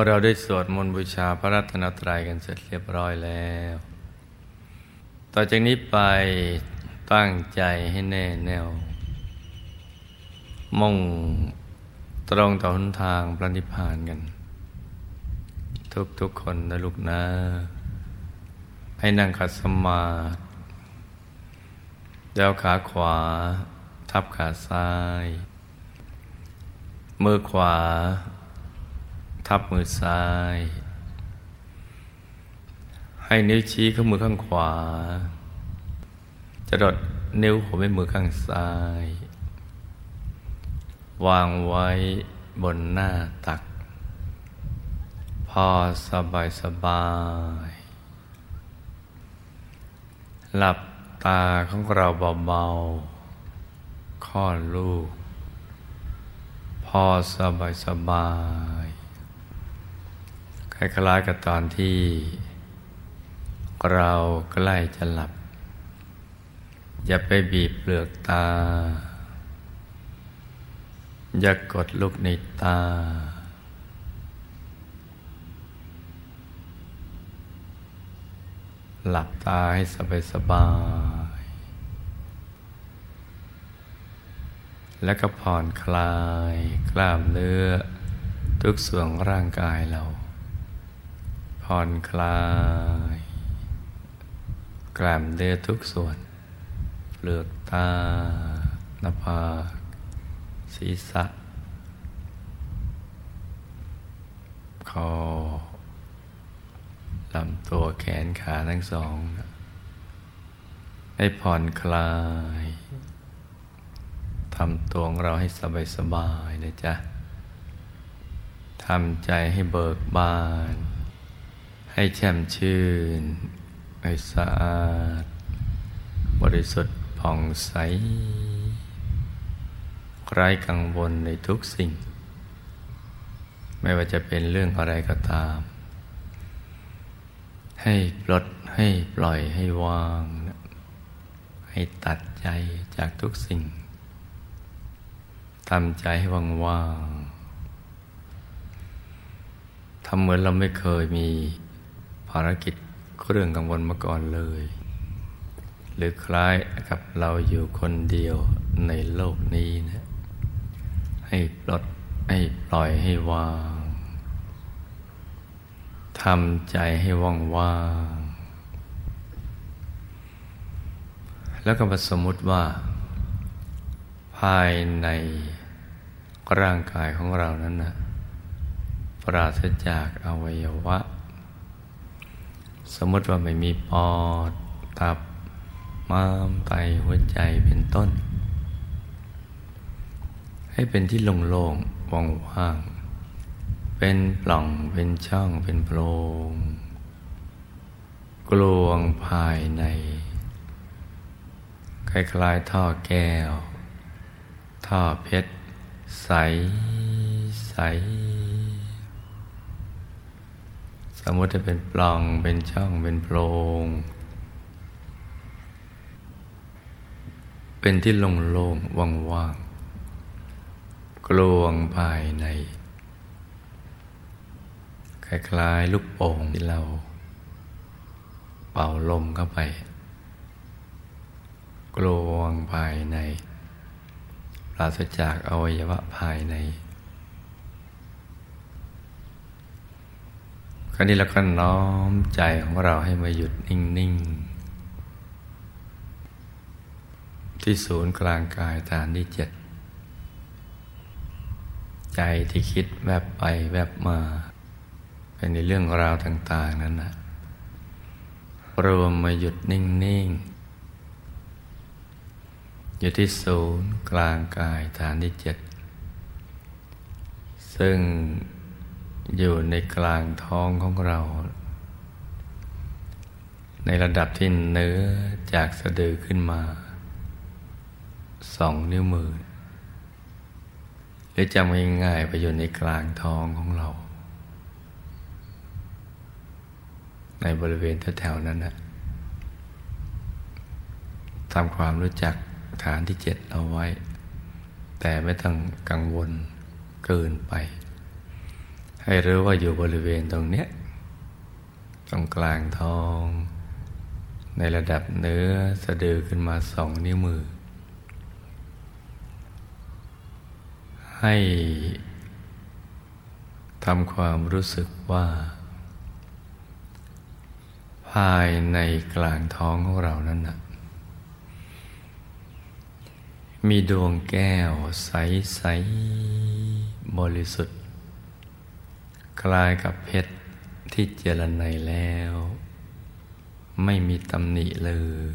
อเราได้สวดมนต์บูชาพระรัตนตรัยกันเสร็จเรียบร้อยแล้ว ต่อจากนี้ไปตั้งใจให้แน่แน่วมุ่งตรงต่อหนทางพระนิพพานกัน ทุกทุกคนนะลูกนะ ให้นั่งขัดสมาธิเดวขาขวา ทับขาซ้าย มือขวา ทับมือซ้าย ให้นิ้วชี้ข้ามือข้างขวา จะดดนิ้วหัวแม่มือข้างซ้าย วางไว้บนหน้าตัก พอสบายสบาย หลับตาของเราเบาๆคลอลูก พอสบายสบาย คล้ายๆกับตอนที่ เราใกล้จะหลับ อย่าไปบีบเปลือกตา อย่ากกดลูกในตา หลับตาให้สบายสบาย แล้วก็ผ่อนคลายกล้ามเนื้อทุกส่วนร่างกายเรา ผ่อนคลาย กล้ามเนื้อทุกส่วน เปลือกตาหน้าผากศีรษะคอลำตัวแขนขาทั้งสอง ให้ผ่อนคลายทำตัวของเราให้สบายสบายนะจ๊ะทำใจให้เบิกบาน ให้แช่มชื่น ให้สะอาด บริสุทธิ์ผ่องใส ไร้กังวลในทุกสิ่ง ไม่ว่าจะเป็นเรื่องอะไรก็ตาม ให้ปลดให้ปล่อยให้วาง ให้ตัดใจจากทุกสิ่งทำใจให้ว่างๆทำเหมือนเราไม่เคยมี ภารกิจเรื่องกังวลมาก่อนเลย หรือคล้ายกับเราอยู่คนเดียวในโลกนี้นะให้ปลดให้ปล่อยให้วางทำใจให้ว่างว่างแล้วก็มาสมมติว่า ภายในร่างกายของเรานั้นนะปราศจากอวัยวะ สมมติว่าไม่มีปอด ตับ ม้ามไตหัวใจเป็นต้น ให้เป็นที่โล่งๆว่างๆเป็นปล่องเป็นช่องเป็นโพรงกลวงภายใน คล้ายๆท่อแก้ว ท่อเพชร ใสใส สมมติจะเป็นปล่องเป็นช่องเป็นโพรง เป็นที่โล่งๆว่างๆกลวงภายใน คล้ายๆลูกโป่งที่เรา เป่าลมเข้าไป กลวงภายใน ปราศจากอวัยวะภายใน ราวนี้เราก็น้อมใจของเราให้มาหยุดนิ่ง ๆ ที่ศูนย์กลางกายฐานที่เจ็ด ใจที่คิดแวบไปแวบมาเป็นในเรื่องราวต่าง ๆ นั้นนะรวมมาหยุดนิ่ง ๆ อยู่ที่ศูนย์กลางกายฐานที่เจ็ด ซึ่ง อยู่ในกลางท้องของเรา ในระดับที่เนื้อจากสะดือขึ้นมาสองนิ้วมือหรือจำง่ายๆไปอยู่ในกลางท้องของเรา ในบริเวณแถวๆนั้นนะทำความรู้จักฐานที่เจ็ดเอาไว้ แต่ไม่ต้องกังวลเกินไป ให้รู้ว่าอยู่บริเวณตรงเนี้ยตรงกลางท้อง ในระดับเนื้อสะดือขึ้นมาสองนิ้วมือ ให้ทำความรู้สึกว่า ภายในกลางท้องของเรานั้นนะมีดวงแก้วใส ๆ บริสุทธิ์ คล้ายกับเพชรที่เจรไนแล้ว ไม่มีตำหนิเลย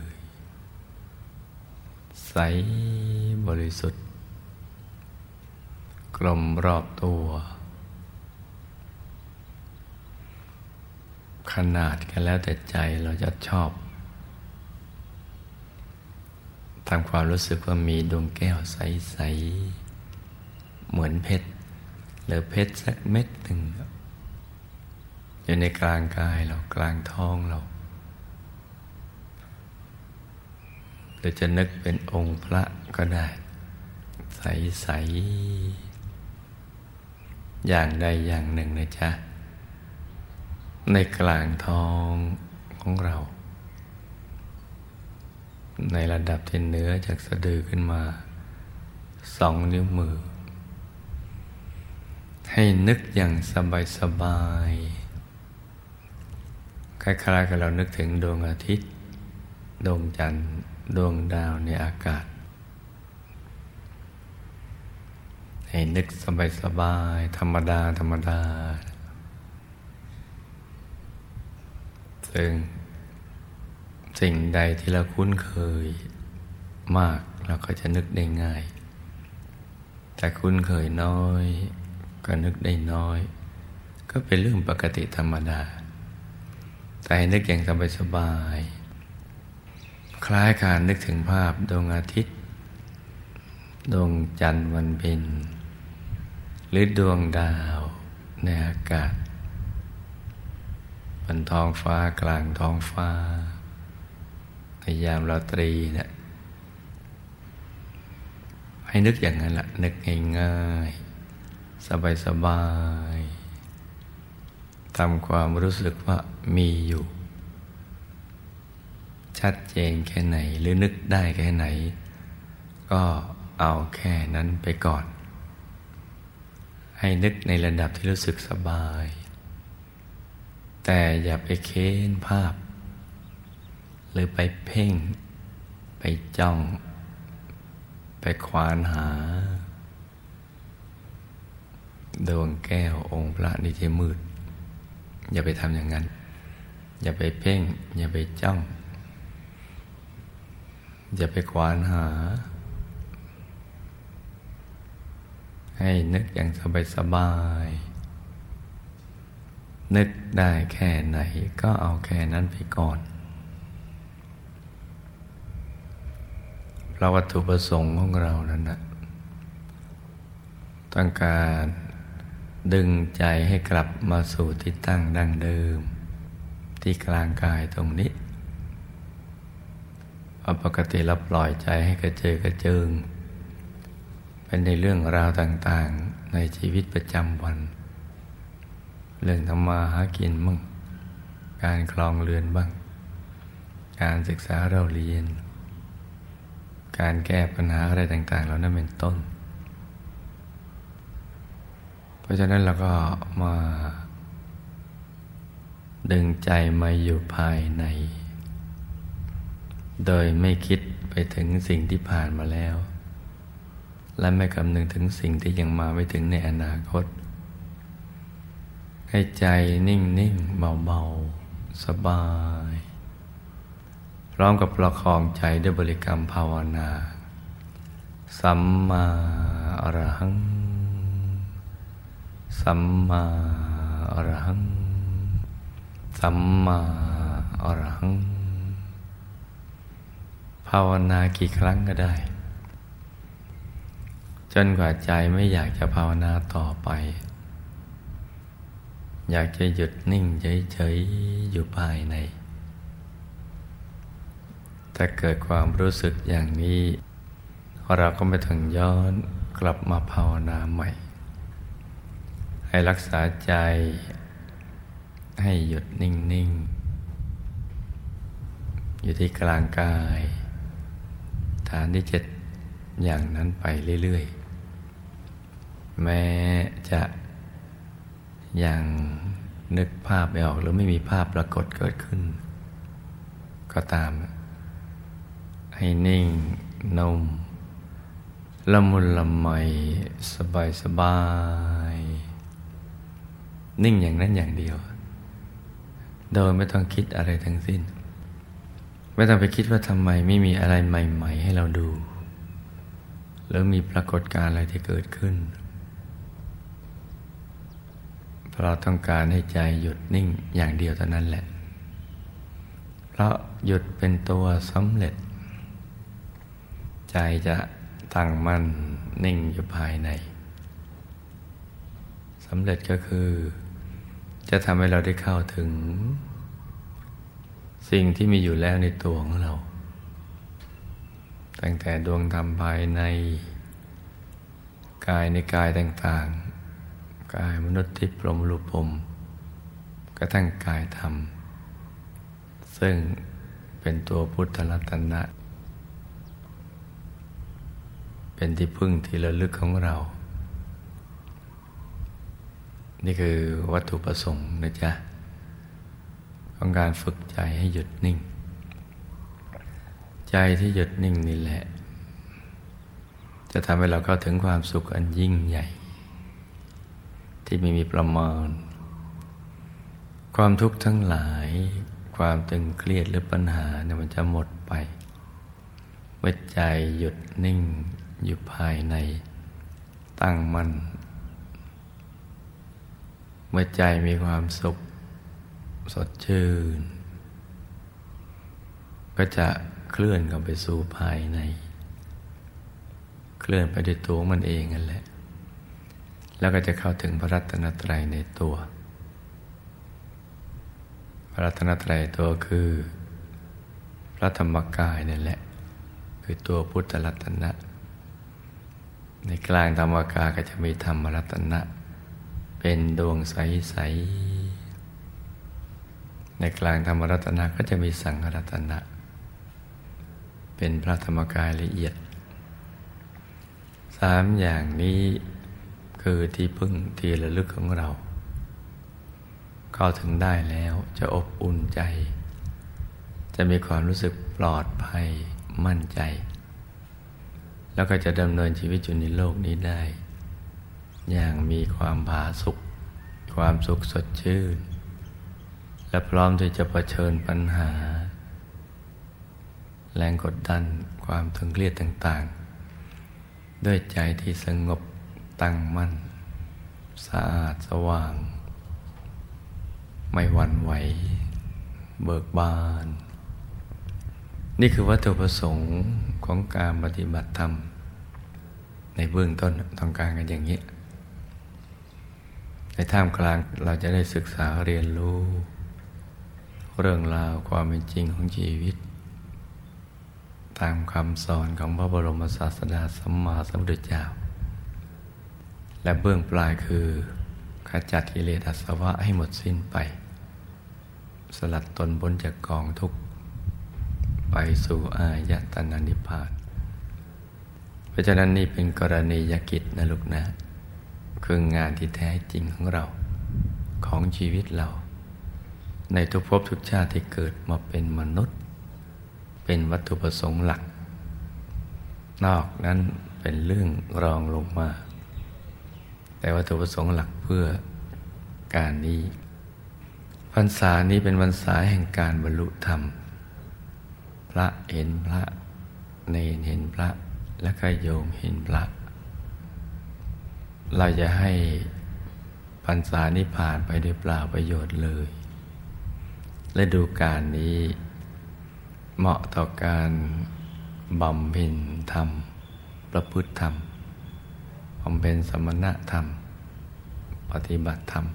ใสบริสุทธิ์ กลมรอบตัว ขนาดกันแล้วแต่ใจเราจะชอบทำความรู้สึกว่ามีดวงแก้วใส ๆ เหมือนเพชรหรือเพชรสักเม็ดหนึ่ง อยู่ในกลางกายเรากลางท้องเราหรือจะนึกเป็นองค์พระก็ได้ ใส ๆ อย่างใดอย่างหนึ่งนะจ๊ะ ในกลางท้องของเรา ในระดับที่เนื้อจากสะดือขึ้นมา สองนิ้วมือ ให้นึกอย่างสบายสบาย คล้ายๆกับเรานึกถึงดวงอาทิตย์ ดวงจันทร์ ดวงดาวในอากาศ ให้นึกสบายสบายธรรมดา ธรรมดา ซึ่งสิ่งใดที่เราคุ้นเคยมากเราก็จะนึกได้ง่าย แต่คุ้นเคยน้อย ก็นึกได้น้อย ก็เป็นเรื่องปกติธรรมดา แต่ให้นึกอย่างสบายๆคล้ายการนึกถึงภาพดวงอาทิตย์ ดวงจันทร์วันเพ็ญหรือดวงดาวในอากาศบนท้องฟ้ากลางท้องฟ้าในยามราตรีเนะี่ยให้นึกอย่างนั้นแหละนึกง่ายๆสบายๆ ทำความรู้สึกว่ามีอยู่ ชัดเจนแค่ไหนหรือนึกได้แค่ไหน ก็เอาแค่นั้นไปก่อน ให้นึกในระดับที่รู้สึกสบาย แต่อย่าไปเค้นภาพ หรือไปเพ่ง ไปจ้อง ไปควานหาดวงแก้วองค์พระนี่ที่มืด อย่าไปทำอย่างนั้น อย่าไปเพ่ง อย่าไปจ้อง อย่าไปควานหา ให้นึกอย่างสบายสบาย นึกได้แค่ไหนก็เอาแค่นั้นไปก่อนเพราะวัตถุประสงค์ของเรานั้นนะต้องการ ดึงใจให้กลับมาสู่ที่ตั้งดั้งเดิม ที่กลางกายตรงนี้เพราปกติเราปล่อยใจให้กระเจิงกระเจิงเป็นในเรื่องราวต่างๆในชีวิตประจำวัน เรื่องทำมาหากินบ้างการคลองเรือนบ้าง การศึกษาเราเรียน การแก้ปัญหาอะไรต่างๆเหล่านั้นเป็นต้น เพราะฉะนั้นเราก็มา ดึงใจมาอยู่ภายใน โดยไม่คิดไปถึงสิ่งที่ผ่านมาแล้ว และไม่คำนึงถึงสิ่งที่ยังมาไม่ถึงในอนาคต ให้ใจนิ่งๆเบาๆสบาย พร้อมกับประคองใจด้วยบริกรรมภาวนา สัมมาอรหัง สัมมาอรหัง สัมมาอรหัง ภาวนากี่ครั้งก็ได้ จนกว่าใจไม่อยากจะภาวนาต่อไป อยากจะหยุดนิ่งเฉยๆอยู่ภายใน ถ้าเกิดความรู้สึกอย่างนี้ เราก็ไม่ถึงย้อนกลับมาภาวนาใหม่ ให้รักษาใจ ให้หยุดนิ่ง ๆ อยู่ที่กลางกาย ฐานที่เจ็ดอย่างนั้นไปเรื่อย ๆ แม้จะยังนึกภาพไม่ออกหรือไม่มีภาพปรากฏเกิดขึ้น ก็ตาม ให้นิ่งนุ่มละมุนละไมสบายสบาย นิ่งอย่างนั้นอย่างเดียว โดยไม่ต้องคิดอะไรทั้งสิ้น ไม่ต้องไปคิดว่าทำไมไม่มีอะไรใหม่ ๆ ให้เราดู หรือมีปรากฏการณ์อะไรที่เกิดขึ้น เพราะเราต้องการให้ใจหยุดนิ่งอย่างเดียวเท่านั้นแหละ เพราะหยุดเป็นตัวสำเร็จ ใจจะตั้งมั่นนิ่งอยู่ภายในสำเร็จก็คือ จะทำให้เราได้เข้าถึง สิ่งที่มีอยู่แล้วในตัวของเรา ตั้งแต่ดวงธรรมภายใน กายในกายต่างๆ กายมนุษย์ที่ปรมรูปพรมกระทั่งกายธรรม ซึ่งเป็นตัวพุทธรัตนะ เป็นที่พึ่งที่ระลึกของเรา นี่คือวัตถุประสงค์นะจ๊ะ ของการฝึกใจให้หยุดนิ่ง ใจที่หยุดนิ่งนี่แหละ จะทำให้เราเข้าถึงความสุขอันยิ่งใหญ่ ที่ไม่มีประมาณ ความทุกข์ทั้งหลาย ความตึงเครียดหรือปัญหาเนี่ยมันจะหมดไปเมื่อใจหยุดนิ่งอยู่ภายในตั้งมั่น มื่อใจมีความสุขสดชื่น ก็จะเคลื่อนกันไปสู่ภายใน เคลื่อนไปด้วยตัวมันเองนั่นแหละ แล้วก็จะเข้าถึงพระรัตนตรัยในตัว พระรัตนตรัยตัวคือ พระธรรมกายนั่นแหละ คือตัวพุทธรัตนะ ในกลางธรรมกายก็จะมีธรรมรัตนะ เป็นดวงใส ๆ ในกลางธรรมรัตนะก็จะมีสังฆรัตนะ เป็นพระธรรมกายละเอียด สามอย่างนี้คือที่พึ่งที่ระลึกของเรา เข้าถึงได้แล้วจะอบอุ่นใจ จะมีความรู้สึกปลอดภัยมั่นใจ แล้วก็จะดำเนินชีวิตอยู่ในโลกนี้ได้ อย่างมีความผาสุกความสุขสดชื่น และพร้อมที่จะะเผชิญปัญหา แรงกดดันความตึงเครียดต่างๆ ด้วยใจที่สงบตั้งมั่น สะอาดสว่าง ไม่หวั่นไหว เบิกบาน นี่คือวัตถุประสงค์ของการปฏิบัติธรรม ในเบื้องต้นต้องการกันอย่างนี้ ในท่ามกลางเราจะได้ศึกษาเรียนรู้ เรื่องราวความเป็นจริงของชีวิต ตามคำสอนของพระบรมศาสดาสัมมาสัมพุทธเจ้า และเบื้องปลายคือขจัดกิเลสอาสวะให้หมดสิ้นไป สลัดตนบนจากกองทุกข์ ไปสู่อายตนะนิพพาน เพราะฉะนั้นนี่เป็นกรณียกิจนะลูกนะ คืองานที่แท้จริงของเรา ของชีวิตเรา ในทุกภพทุกชาติที่เกิดมาเป็นมนุษย์ เป็นวัตถุประสงค์หลัก นอกนั้นเป็นเรื่องรองลงมา แต่วัตถุประสงค์หลักเพื่อการนี้พรรษานี้เป็นพรรษาแห่งการบรรลุธรรม พระเห็นพระเนนเห็นพระและก็โยมเห็นพระ เราจะให้พรรษานี้ผ่านไปด้วยเปล่าประโยชน์เลย และดูการนี้เหมาะต่อการบำเพ็ญธรรม ประพฤติธรรมบำเพ็ญสมณธรรม ปฏิบัติธรรม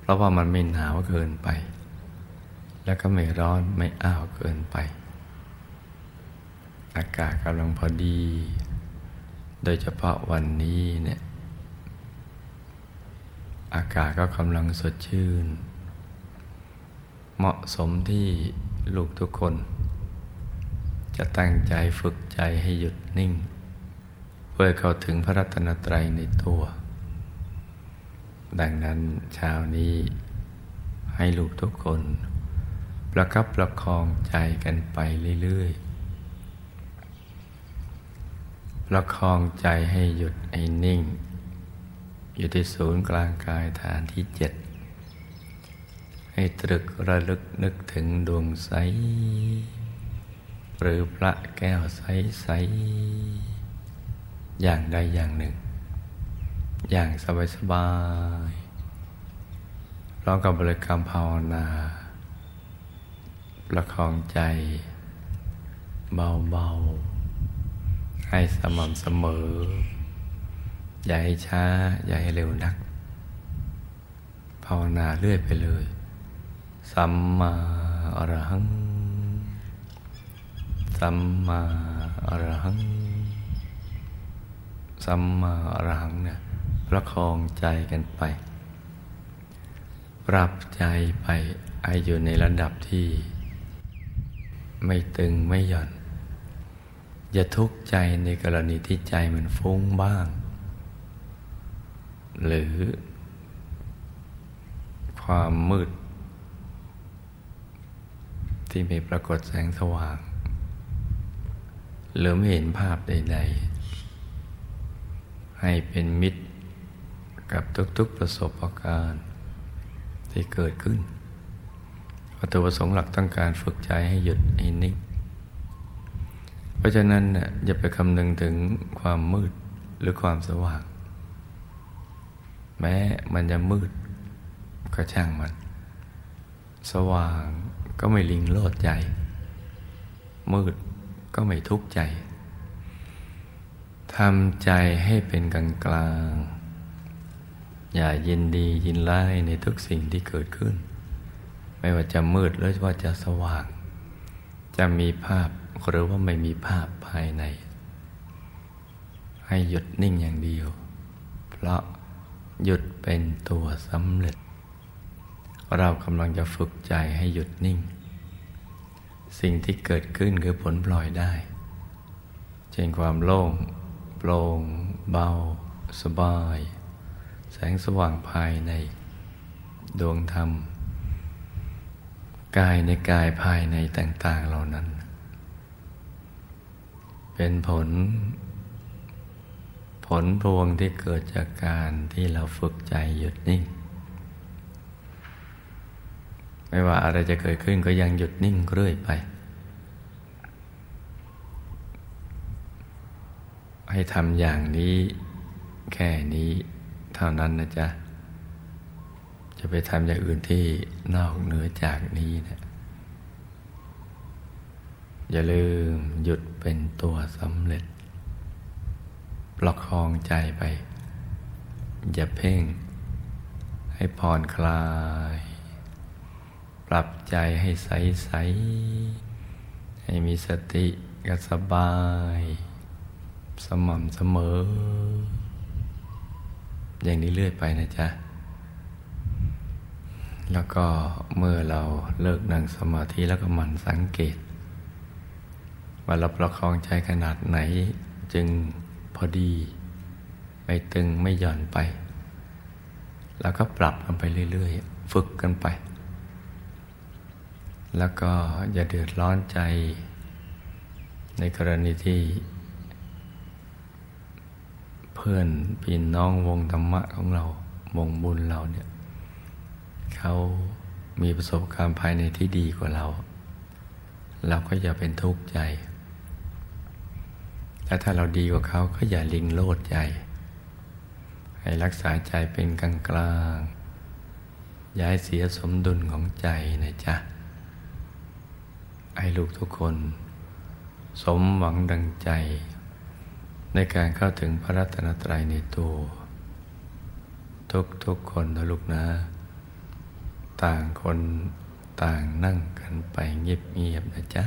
เพราะว่ามันไม่หนาวเกินไป แล้วก็ไม่ร้อนไม่อ้าวเกินไป อากาศกำลังพอดี โดยเฉพาะวันนี้เนี่ย อากาศก็กำลังสดชื่น เหมาะสมที่ลูกทุกคน จะตั้งใจฝึกใจให้หยุดนิ่ง เพื่อเข้าถึงพระรัตนตรัยในตัว ดังนั้นเช้านี้ให้ลูกทุกคน ประคับประคองใจกันไปเรื่อยๆ ประคองใจให้หยุดให้นิ่ง อยู่ที่ศูนย์กลางกายฐานที่เจ็ดให้ตรึกระลึกนึกถึงดวงใส หรือพระแก้วใสใสอย่างใดอย่างหนึ่ง อย่างสบายสบายร้องกับบริกรรมภาวนา ประคองใจ เบาๆ ให้สม่ำเสมอ อย่าให้ช้า อย่าให้เร็วนัก ภาวนาเรื่อยไปเลย สัมมาอรหัง สัมมาอรหัง สัมมาอรหังเนี่ยประคองใจกันไป ปรับใจไปไออยู่ในระดับที่ ไม่ตึงไม่หย่อน อย่าทุกข์ใจในกรณีที่ใจมันฟุ้งบ้าง หรือ ความมืด ที่ไม่ปรากฏแสงสว่าง หรือไม่เห็นภาพใด ๆ ให้เป็นมิตรกับทุกๆประสบการณ์ที่เกิดขึ้นวัตถุประสงค์หลักต้องการฝึกใจให้หยุดให้นิ่ง ราะฉะนั้นเนี่ยอย่าไปคำนึงถึงความมืดหรือความสว่าง แม้มันจะมืดก็ช่างมัน สว่างก็ไม่ลิงโลดใจ มืดก็ไม่ทุกข์ใจทำใจให้เป็นกลางกลาง อย่ายินดียินร้ายในทุกสิ่งที่เกิดขึ้น ไม่ว่าจะมืดหรือว่าจะสว่าง จะมีภาพ หรือว่าไม่มีภาพภายใน ให้หยุดนิ่งอย่างเดียว เพราะหยุดเป็นตัวสำเร็จ เรากำลังจะฝึกใจให้หยุดนิ่ง สิ่งที่เกิดขึ้นคือผลปล่อยได้ เช่นความโล่งโปร่งเบา สบาย แสงสว่างภายใน ดวงธรรม กายในกายภายในต่าง ๆ เหล่านั้น เป็นผล ผลพวงที่เกิดจากการที่เราฝึกใจหยุดนิ่ง ไม่ว่าอะไรจะเกิดขึ้นก็ยังหยุดนิ่งเรื่อยไป ให้ทำอย่างนี้แค่นี้เท่านั้นนะจ๊ะ จะไปทำอย่างอื่นที่นอกเหนือจากนี้นะอย่าลืมหยุด เป็นตัวสำเร็จ ประคองใจไป อย่าเพ่ง ให้ผ่อนคลาย ปรับใจให้ใสใสให้มีสติกับสบาย สม่ำเสมอ อย่างนี้เรื่อยไปนะจ๊ะ แล้วก็เมื่อเราเลิกนั่งสมาธิแล้วก็หมั่นสังเกต ว่าเราประคองใจขนาดไหนจึงพอดี ไม่ตึงไม่หย่อนไป แล้วก็ปรับกันไปเรื่อยๆ ฝึกกันไป แล้วก็อย่าเดือดร้อนใจ ในกรณีที่ เพื่อนพี่น้องวงธรรมะของเรา วงบุญเราเนี่ยเขามีประสบการณ์ภายในที่ดีกว่าเรา เราก็อย่าเป็นทุกข์ใจ และถ้าเราดีกว่าเขาก็อย่าลิงโลดใจให้รักษาใจเป็นกลางกลางย้ายเสียสมดุลของใจนะจ๊ะให้ลูกทุกคน สมหวังดังใจ ในการเข้าถึงพระรัตนตรัยในตัว ทุกทุกคนนะลูกนะ ต่างคนต่างนั่งกันไปเงียบๆนะจ๊ะ